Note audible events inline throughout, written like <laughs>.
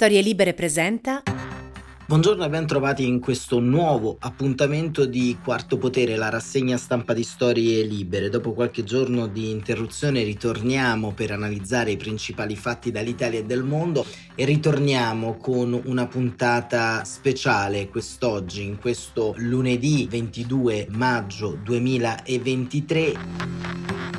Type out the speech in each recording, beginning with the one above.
Storie Libere presenta. Buongiorno e ben trovati in questo nuovo appuntamento di Quarto Potere, la rassegna stampa di Storie Libere. Dopo qualche giorno di interruzione ritorniamo per analizzare i principali fatti dall'Italia e del mondo e ritorniamo con una puntata speciale quest'oggi, in questo lunedì 22 maggio 2023.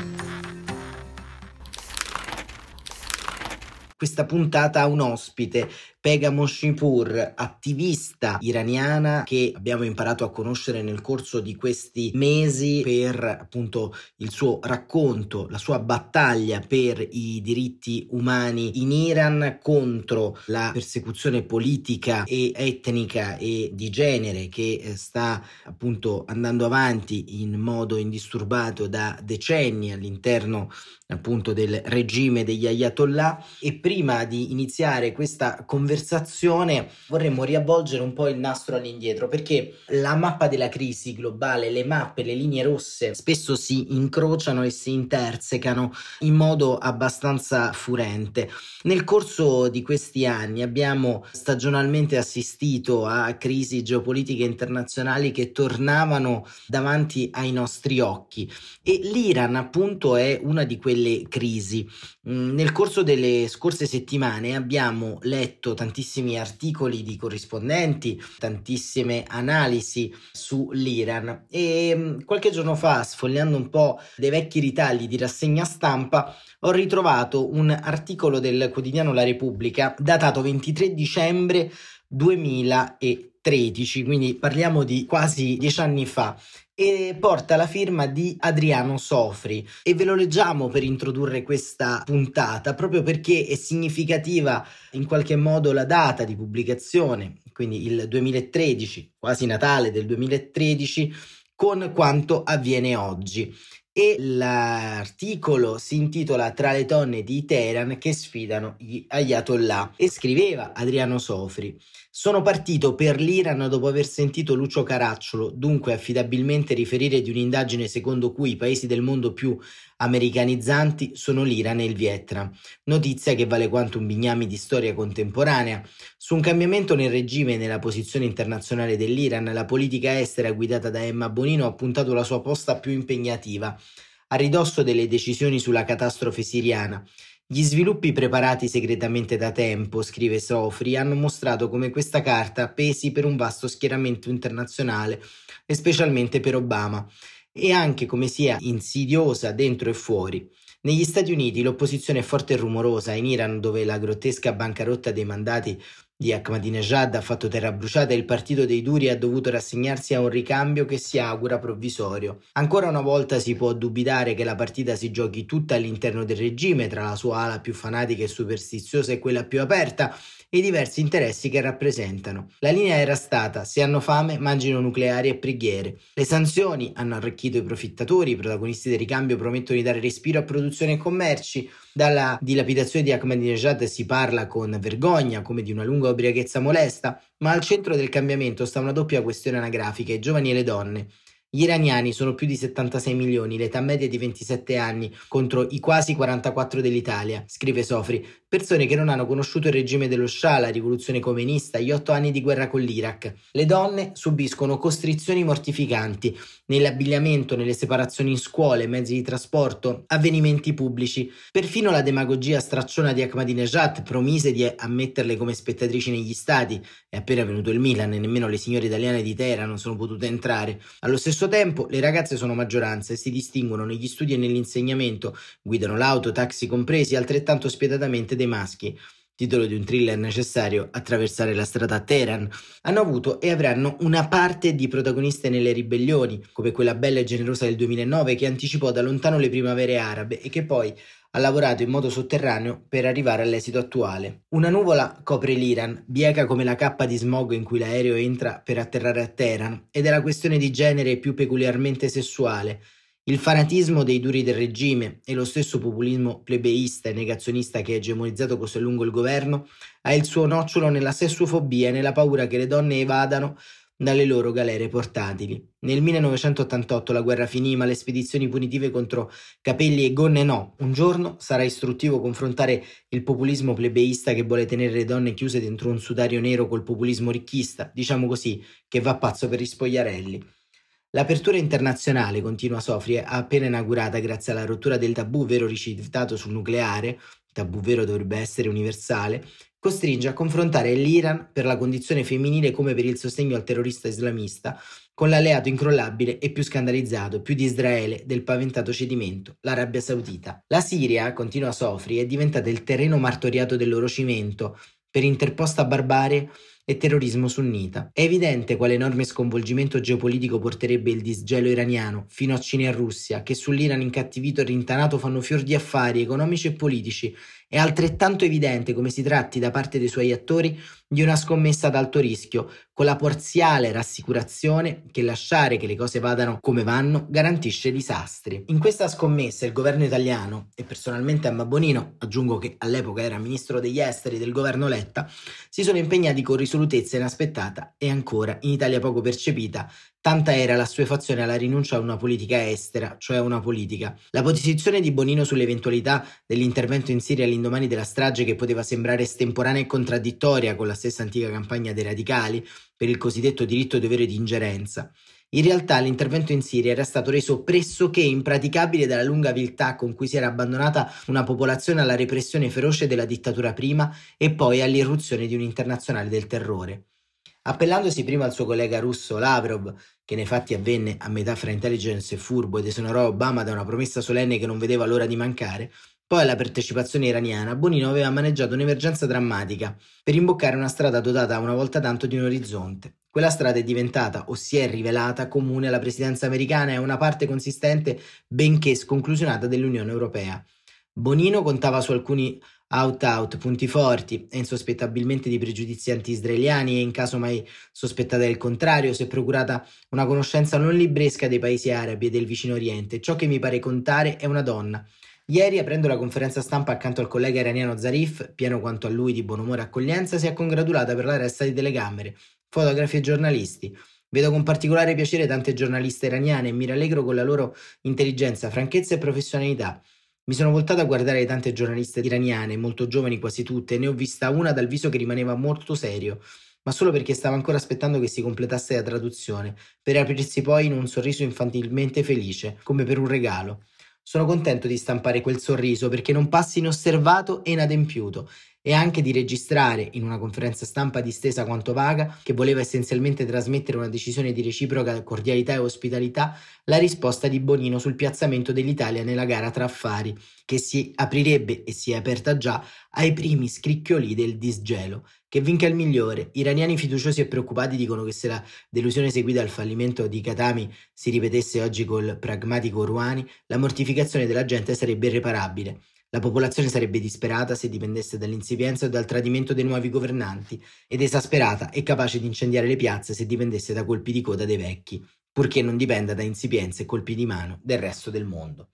Questa puntata ha un ospite Pega Moshipur, attivista iraniana che abbiamo imparato a conoscere nel corso di questi mesi per appunto il suo racconto, la sua battaglia per i diritti umani in Iran contro la persecuzione politica e etnica e di genere che eh, sta appunto andando avanti in modo indisturbato da decenni all'interno appunto del regime degli ayatollah. E prima di iniziare questa conversazione conversazione vorremmo riavvolgere un po' il nastro all'indietro perché la mappa della crisi globale, le mappe, le linee rosse spesso si incrociano e si intersecano in modo abbastanza furente. Nel corso di questi anni abbiamo stagionalmente assistito a crisi geopolitiche internazionali che tornavano davanti ai nostri occhi e l'Iran appunto è una di quelle crisi. Nel corso delle scorse settimane abbiamo letto tantissimi articoli di corrispondenti, tantissime analisi sull'Iran e mm, qualche giorno fa, sfogliando un po' dei vecchi ritagli di rassegna stampa, ho ritrovato un articolo del quotidiano La Repubblica datato 23 dicembre 2013, quindi parliamo di quasi dieci anni fa, e porta la firma di Adriano Sofri. E ve lo leggiamo per introdurre questa puntata proprio perché è significativa in qualche modo la data di pubblicazione, quindi il 2013, quasi Natale del 2013, con quanto avviene oggi. E l'articolo si intitola Tra le donne di Teheran che sfidano gli ayatollah. E scriveva Adriano Sofri sono partito per l'Iran dopo aver sentito Lucio Caracciolo, dunque affidabilmente riferire di un'indagine secondo cui i paesi del mondo più americanizzanti sono l'Iran e il Vietnam. Notizia che vale quanto un bignami di storia contemporanea. Su un cambiamento nel regime e nella posizione internazionale dell'Iran, la politica estera guidata da Emma Bonino ha puntato la sua posta più impegnativa, a ridosso delle decisioni sulla catastrofe siriana. Gli sviluppi preparati segretamente da tempo, scrive Sofri, hanno mostrato come questa carta pesi per un vasto schieramento internazionale, e specialmente per Obama, e anche come sia insidiosa dentro e fuori. Negli Stati Uniti l'opposizione è forte e rumorosa, in Iran dove la grottesca bancarotta dei mandati di Ahmadinejad ha fatto terra bruciata e il partito dei duri ha dovuto rassegnarsi a un ricambio che si augura provvisorio. Ancora una volta si può dubitare che la partita si giochi tutta all'interno del regime, tra la sua ala più fanatica e superstiziosa e quella più aperta, e i diversi interessi che rappresentano. La linea era stata: se hanno fame, mangino nucleari e preghiere. Le sanzioni hanno arricchito i profittatori, i protagonisti del ricambio promettono di dare respiro a produzione e commerci. Dalla dilapidazione di Ahmadinejad si parla con vergogna, come di una lunga ubriachezza molesta, ma al centro del cambiamento sta una doppia questione anagrafica, i giovani e le donne. Gli iraniani sono più di 76 milioni, l'età media è di 27 anni, contro i quasi 44 dell'Italia, scrive Sofri, persone che non hanno conosciuto il regime dello Shah, la rivoluzione comunista, gli otto anni di guerra con l'Iraq. Le donne subiscono costrizioni mortificanti nell'abbigliamento, nelle separazioni in scuole, mezzi di trasporto, avvenimenti pubblici. Perfino la demagogia stracciona di Ahmadinejad promise di ammetterle come spettatrici negli stati. È appena venuto il Milan e nemmeno le signore italiane di Teheran non sono potute entrare. Allo stesso stesso tempo le ragazze sono maggioranza e si distinguono negli studi e nell'insegnamento, guidano l'auto, taxi compresi, altrettanto spietatamente dei maschi. Titolo di un thriller necessario, attraversare la strada a Teheran, hanno avuto e avranno una parte di protagoniste nelle ribellioni, come quella bella e generosa del 2009 che anticipò da lontano le primavere arabe e che poi ha lavorato in modo sotterraneo per arrivare all'esito attuale. Una nuvola copre l'Iran, bieca come la cappa di smog in cui l'aereo entra per atterrare a Teheran, ed è la questione di genere più peculiarmente sessuale. Il fanatismo dei duri del regime e lo stesso populismo plebeista e negazionista che ha egemonizzato così a lungo il governo ha il suo nocciolo nella sessuofobia e nella paura che le donne evadano dalle loro galere portatili. Nel 1988 la guerra finì, ma le spedizioni punitive contro capelli e gonne no. Un giorno sarà istruttivo confrontare il populismo plebeista che vuole tenere le donne chiuse dentro un sudario nero col populismo ricchista, diciamo così, che va pazzo per gli spogliarelli. L'apertura internazionale, continua Sofri, appena inaugurata grazie alla rottura del tabù vero ricettato sul nucleare, tabù vero dovrebbe essere universale, costringe a confrontare l'Iran per la condizione femminile come per il sostegno al terrorista islamista con l'alleato incrollabile e più scandalizzato, più di Israele, del paventato cedimento, l'Arabia Saudita. La Siria, continua Sofri, è diventata il terreno martoriato del loro cimento per interposta barbarie e terrorismo sunnita. È evidente quale enorme sconvolgimento geopolitico porterebbe il disgelo iraniano fino a Cina e Russia, che sull'Iran incattivito e rintanato fanno fior di affari economici e politici. È altrettanto evidente come si tratti da parte dei suoi attori di una scommessa ad alto rischio, con la parziale rassicurazione che lasciare che le cose vadano come vanno garantisce disastri. In questa scommessa il governo italiano, e personalmente Emma Bonino, aggiungo che all'epoca era ministro degli esteri del governo Letta, si sono impegnati con risolutezza inaspettata e ancora in Italia poco percepita Tanta era la sua fazione alla rinuncia a una politica estera, cioè a una politica. La posizione di Bonino sull'eventualità dell'intervento in Siria all'indomani della strage che poteva sembrare estemporanea e contraddittoria con la stessa antica campagna dei radicali per il cosiddetto diritto dovere di ingerenza. In realtà l'intervento in Siria era stato reso pressoché impraticabile dalla lunga viltà con cui si era abbandonata una popolazione alla repressione feroce della dittatura prima e poi all'irruzione di un internazionale del terrore. Appellandosi prima al suo collega russo Lavrov, che nei fatti avvenne a metà fra intelligence e furbo ed esonerò Obama da una promessa solenne che non vedeva l'ora di mancare, poi alla partecipazione iraniana, Bonino aveva maneggiato un'emergenza drammatica per imboccare una strada dotata una volta tanto di un orizzonte. Quella strada è diventata o si è rivelata comune alla presidenza americana e a una parte consistente, benché sconclusionata, dell'Unione Europea. Bonino contava su alcuni out-out, punti forti e insospettabilmente di pregiudizi anti-israeliani e in caso mai sospettata del contrario, si è procurata una conoscenza non libresca dei paesi arabi e del vicino Oriente. Ciò che mi pare contare è una donna. Ieri, aprendo la conferenza stampa accanto al collega iraniano Zarif, pieno quanto a lui di buon umore e accoglienza, si è congratulata per l'arresto di telecamere, fotografi e giornalisti. Vedo con particolare piacere tante giornaliste iraniane e mi rallegro con la loro intelligenza, franchezza e professionalità. Mi sono voltata a guardare tante giornaliste iraniane, molto giovani quasi tutte, e ne ho vista una dal viso che rimaneva molto serio, ma solo perché stava ancora aspettando che si completasse la traduzione, per aprirsi poi in un sorriso infantilmente felice, come per un regalo. Sono contento di stampare quel sorriso perché non passi inosservato e inadempiuto e anche di registrare in una conferenza stampa distesa quanto vaga, che voleva essenzialmente trasmettere una decisione di reciproca cordialità e ospitalità, la risposta di Bonino sul piazzamento dell'Italia nella gara tra affari, che si aprirebbe e si è aperta già ai primi scricchioli del disgelo. Che vinca il migliore. Iraniani fiduciosi e preoccupati dicono che se la delusione seguita al fallimento di Katami si ripetesse oggi col pragmatico Rouhani, la mortificazione della gente sarebbe irreparabile. La popolazione sarebbe disperata se dipendesse dall'insipienza o dal tradimento dei nuovi governanti, ed esasperata e capace di incendiare le piazze se dipendesse da colpi di coda dei vecchi, purché non dipenda da insipienze e colpi di mano del resto del mondo.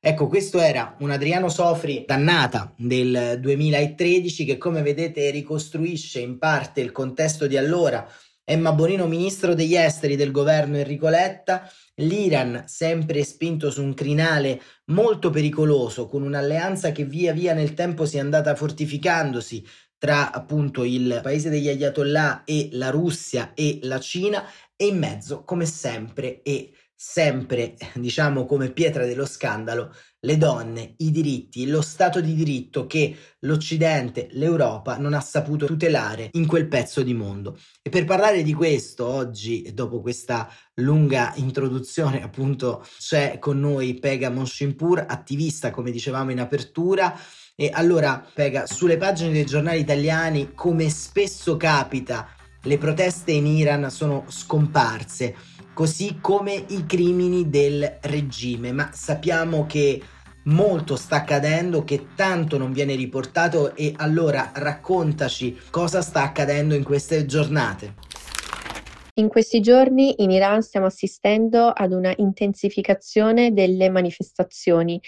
Ecco, questo era un Adriano Sofri dannata del 2013 che come vedete ricostruisce in parte il contesto di allora. Emma Bonino, ministro degli esteri del governo Enrico Letta, l'Iran sempre spinto su un crinale molto pericoloso, con un'alleanza che via via nel tempo si è andata fortificandosi tra appunto il paese degli Ayatollah e la Russia e la Cina e in mezzo, come sempre e sempre, diciamo come pietra dello scandalo, le donne, i diritti, lo Stato di diritto che l'Occidente, l'Europa non ha saputo tutelare in quel pezzo di mondo. E per parlare di questo, oggi, dopo questa lunga introduzione, <laughs> appunto, c'è con noi Pega Monshimpur, attivista, come dicevamo in apertura. E allora, Pega, sulle pagine dei giornali italiani, come spesso capita, le proteste in Iran sono scomparse così come i crimini del regime, ma sappiamo che molto sta accadendo, che tanto non viene riportato e allora raccontaci cosa sta accadendo in queste giornate. In questi giorni in Iran stiamo assistendo ad una intensificazione delle manifestazioni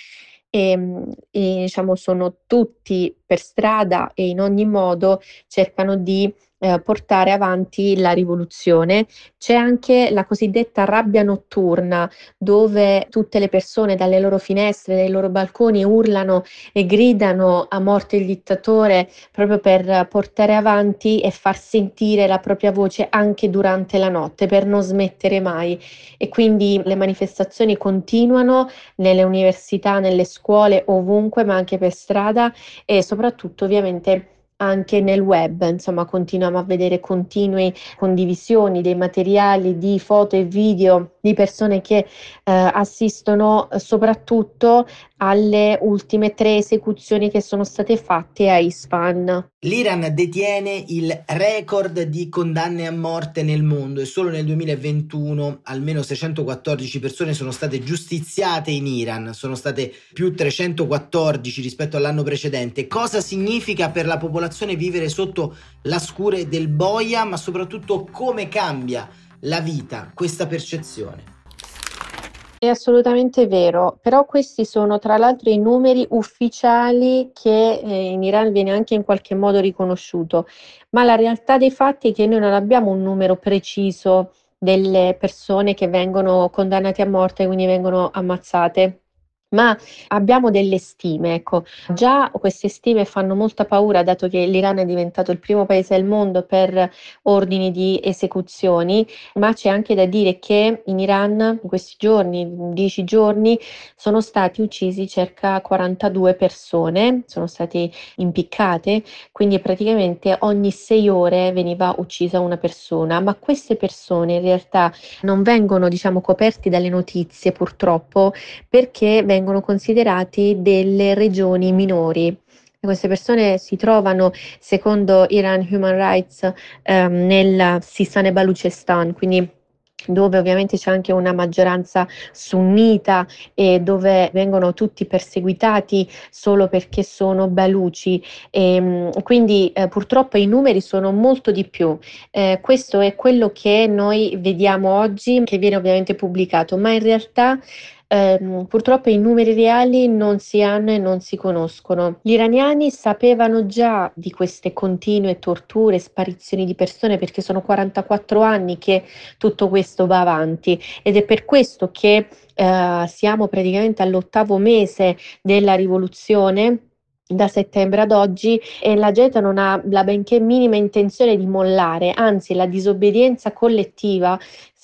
e, ehm, e diciamo sono tutti per strada e in ogni modo cercano di eh, portare avanti la rivoluzione. C'è anche la cosiddetta rabbia notturna, dove tutte le persone dalle loro finestre, dai loro balconi urlano e gridano a morte il dittatore proprio per portare avanti e far sentire la propria voce anche durante la notte, per non smettere mai. E quindi le manifestazioni continuano nelle università, nelle scuole, ovunque, ma anche per strada e soprattutto ovviamente anche nel web, insomma, continuiamo a vedere continue condivisioni dei materiali di foto e video di persone che eh, assistono soprattutto alle ultime tre esecuzioni che sono state fatte a Isfahan. L'Iran detiene il record di condanne a morte nel mondo e solo nel 2021 almeno 614 persone sono state giustiziate in Iran, sono state più 314 rispetto all'anno precedente. Cosa significa per la popolazione vivere sotto la scure del boia, ma soprattutto come cambia la vita questa percezione? È assolutamente vero, però questi sono tra l'altro i numeri ufficiali che eh, in Iran viene anche in qualche modo riconosciuto, ma la realtà dei fatti è che noi non abbiamo un numero preciso delle persone che vengono condannate a morte, quindi vengono ammazzate ma abbiamo delle stime, ecco. Già queste stime fanno molta paura dato che l'Iran è diventato il primo paese al mondo per ordini di esecuzioni, ma c'è anche da dire che in Iran in questi giorni, in 10 giorni, sono stati uccisi circa 42 persone, sono state impiccate, quindi praticamente ogni 6 ore veniva uccisa una persona, ma queste persone in realtà non vengono, diciamo, coperti dalle notizie purtroppo perché vengono vengono considerati delle regioni minori. Queste persone si trovano, secondo Iran Human Rights, ehm, nel Sistan e Baluchistan, quindi dove ovviamente c'è anche una maggioranza sunnita e dove vengono tutti perseguitati solo perché sono baluci e ehm, quindi eh, purtroppo i numeri sono molto di più. Eh, questo è quello che noi vediamo oggi che viene ovviamente pubblicato, ma in realtà ehm, purtroppo i numeri reali non si hanno e non si conoscono. Gli iraniani sapevano già di queste continue torture, sparizioni di persone perché sono 44 anni che tutto questo va avanti ed è per questo che eh, siamo praticamente all'ottavo mese della rivoluzione da settembre ad oggi e la gente non ha la benché minima intenzione di mollare, anzi la disobbedienza collettiva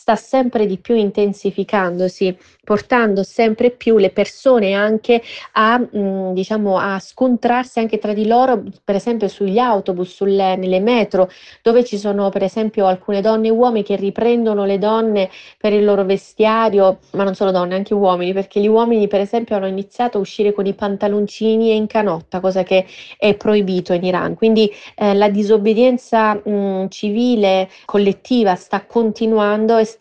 sta sempre di più intensificandosi, portando sempre più le persone anche a, mh, diciamo, a scontrarsi anche tra di loro, per esempio sugli autobus, sulle, nelle metro, dove ci sono per esempio alcune donne e uomini che riprendono le donne per il loro vestiario, ma non solo donne, anche uomini, perché gli uomini per esempio hanno iniziato a uscire con i pantaloncini e in canotta, cosa che è proibito in Iran. Quindi eh, la disobbedienza mh, civile collettiva sta continuando e sta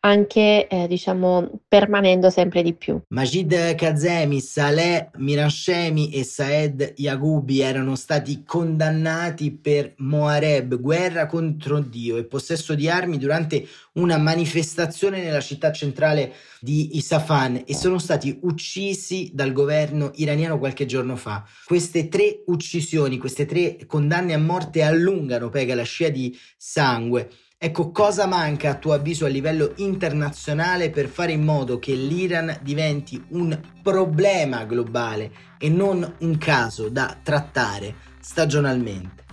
anche, eh, diciamo, permanendo sempre di più. Majid Kazemi, Saleh Mirashemi e Saed Yagubi erano stati condannati per Moareb, guerra contro Dio e possesso di armi durante una manifestazione nella città centrale di Isafan e sono stati uccisi dal governo iraniano qualche giorno fa. Queste tre uccisioni, queste tre condanne a morte allungano, pega la scia di sangue Ecco, cosa manca a tuo avviso a livello internazionale per fare in modo che l'Iran diventi un problema globale e non un caso da trattare stagionalmente?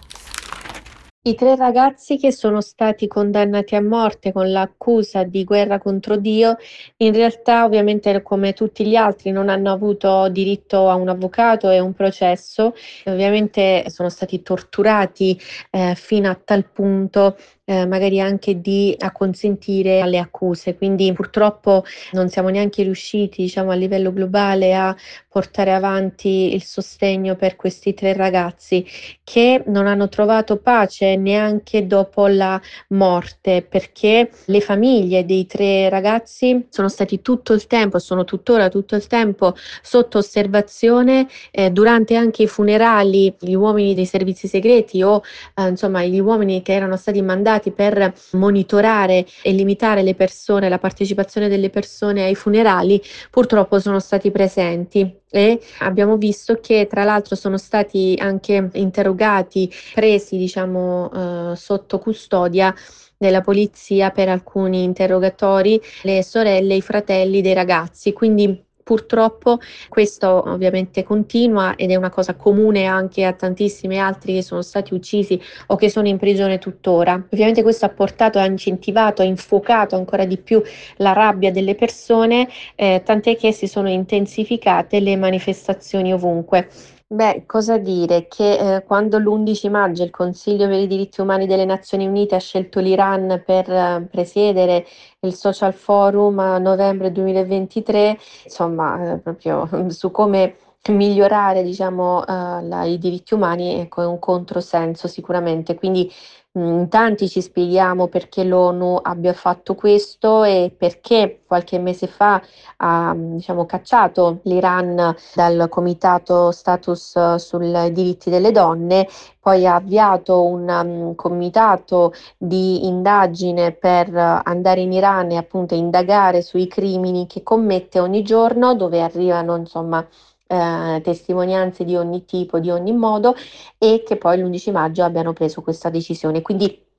I tre ragazzi che sono stati condannati a morte con l'accusa di guerra contro Dio, in realtà ovviamente come tutti gli altri non hanno avuto diritto a un avvocato e un processo, ovviamente sono stati torturati eh, fino a tal punto eh, magari anche di acconsentire alle accuse. Quindi purtroppo non siamo neanche riusciti, diciamo, a livello globale a portare avanti il sostegno per questi tre ragazzi che non hanno trovato pace neanche dopo la morte, perché le famiglie dei tre ragazzi sono stati tutto il tempo, sono tuttora tutto il tempo sotto osservazione eh, durante anche i funerali, gli uomini dei servizi segreti o eh, insomma gli uomini che erano stati mandati creati per monitorare e limitare le persone, la partecipazione delle persone ai funerali, purtroppo sono stati presenti e abbiamo visto che tra l'altro sono stati anche interrogati, presi diciamo eh, sotto custodia della polizia per alcuni interrogatori le sorelle i fratelli dei ragazzi. Quindi Purtroppo questo ovviamente continua ed è una cosa comune anche a tantissimi altri che sono stati uccisi o che sono in prigione tuttora. Ovviamente questo ha portato, ha incentivato, ha infuocato ancora di più la rabbia delle persone, eh, tant'è che si sono intensificate le manifestazioni ovunque. Beh, cosa dire? Che eh, quando l'11 maggio il Consiglio per i diritti umani delle Nazioni Unite ha scelto l'Iran per eh, presiedere il Social Forum a novembre 2023, insomma, eh, proprio <laughs> su come migliorare, diciamo, eh, la, i diritti umani, ecco, è un controsenso sicuramente. Quindi in tanti ci spieghiamo perché l'ONU abbia fatto questo e perché qualche mese fa ha diciamo, cacciato l'Iran dal comitato status sui diritti delle donne, poi ha avviato un um, comitato di indagine per andare in Iran e appunto indagare sui crimini che commette ogni giorno, dove arrivano insomma eh, testimonianze di ogni tipo, di ogni modo e che poi l'11 maggio abbiano preso questa decisione. Quindi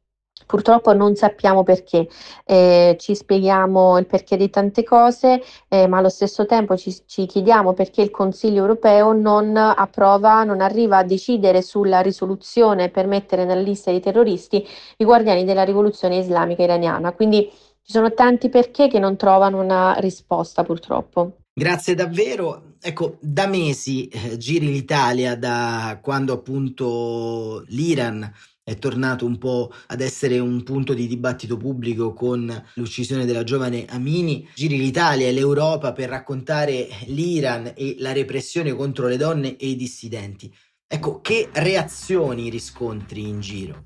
Purtroppo non sappiamo perché, eh, ci spieghiamo il perché di tante cose, eh, ma allo stesso tempo ci, ci, chiediamo perché il Consiglio europeo non approva, non arriva a decidere sulla risoluzione per mettere nella lista dei terroristi i guardiani della rivoluzione islamica iraniana. Quindi ci sono tanti perché che non trovano una risposta purtroppo. Grazie davvero. Ecco, da mesi eh, giri l'Italia, da quando appunto l'Iran è tornato un po' ad essere un punto di dibattito pubblico con l'uccisione della giovane Amini, giri l'Italia e l'Europa per raccontare l'Iran e la repressione contro le donne e i dissidenti. Ecco, che reazioni riscontri in giro?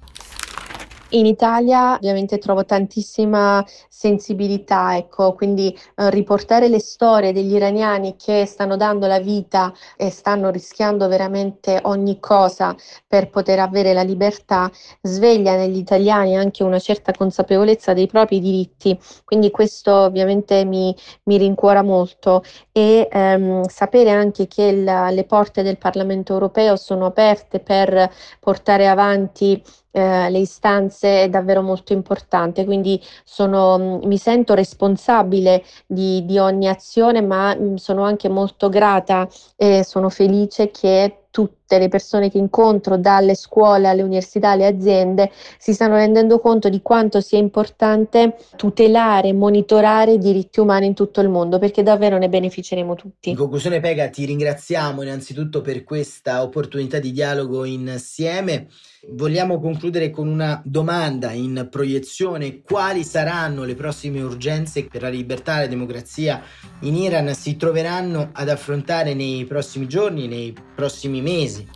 In Italia ovviamente trovo tantissima sensibilità, ecco, quindi eh, riportare le storie degli iraniani che stanno dando la vita e stanno rischiando veramente ogni cosa per poter avere la libertà, sveglia negli italiani anche una certa consapevolezza dei propri diritti, quindi questo ovviamente mi, mi rincuora molto. E ehm, sapere anche che il, le porte del Parlamento europeo sono aperte per portare avanti eh, le istanze è davvero molto importante, quindi sono, mi sento responsabile di, di ogni azione, ma mh, sono anche molto grata e sono felice che tutte le persone che incontro, dalle scuole alle università alle aziende, si stanno rendendo conto di quanto sia importante tutelare e monitorare i diritti umani in tutto il mondo, perché davvero ne beneficeremo tutti. In conclusione, Pega, ti ringraziamo innanzitutto per questa opportunità di dialogo insieme. Vogliamo concludere con una domanda in proiezione. Quali saranno le prossime urgenze per la libertà e la democrazia in Iran si troveranno ad affrontare nei prossimi giorni, nei prossimi mesi?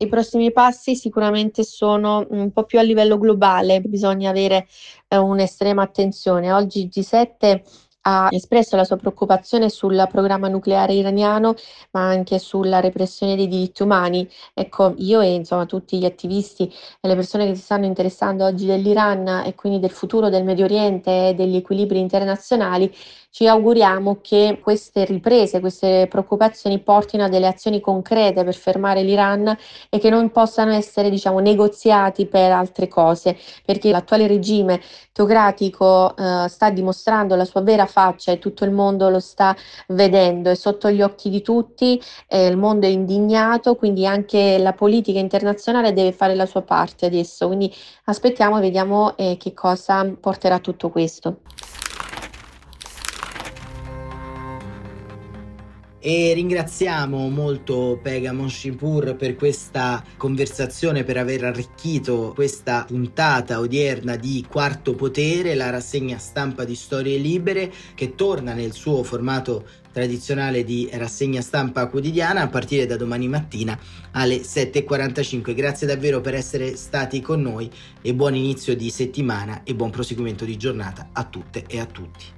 I prossimi passi sicuramente sono un po' più a livello globale, bisogna avere eh, un'estrema attenzione. Oggi il G7 ha espresso la sua preoccupazione sul programma nucleare iraniano, ma anche sulla repressione dei diritti umani. Ecco, io e insomma tutti gli attivisti e le persone che si stanno interessando oggi dell'Iran e quindi del futuro del Medio Oriente e degli equilibri internazionali ci auguriamo che queste riprese, queste preoccupazioni portino a delle azioni concrete per fermare l'Iran e che non possano essere, diciamo, negoziati per altre cose, perché l'attuale regime teocratico eh, sta dimostrando la sua vera faccia e tutto il mondo lo sta vedendo, è sotto gli occhi di tutti, eh, il mondo è indignato, quindi anche la politica internazionale deve fare la sua parte adesso, quindi aspettiamo e vediamo eh, che cosa porterà tutto questo. E ringraziamo molto Pega Monshipur per questa conversazione, per aver arricchito questa puntata odierna di Quarto Potere, la rassegna stampa di Storie Libere che torna nel suo formato tradizionale di rassegna stampa quotidiana a partire da domani mattina alle 7.45. Grazie davvero per essere stati con noi e buon inizio di settimana e buon proseguimento di giornata a tutte e a tutti.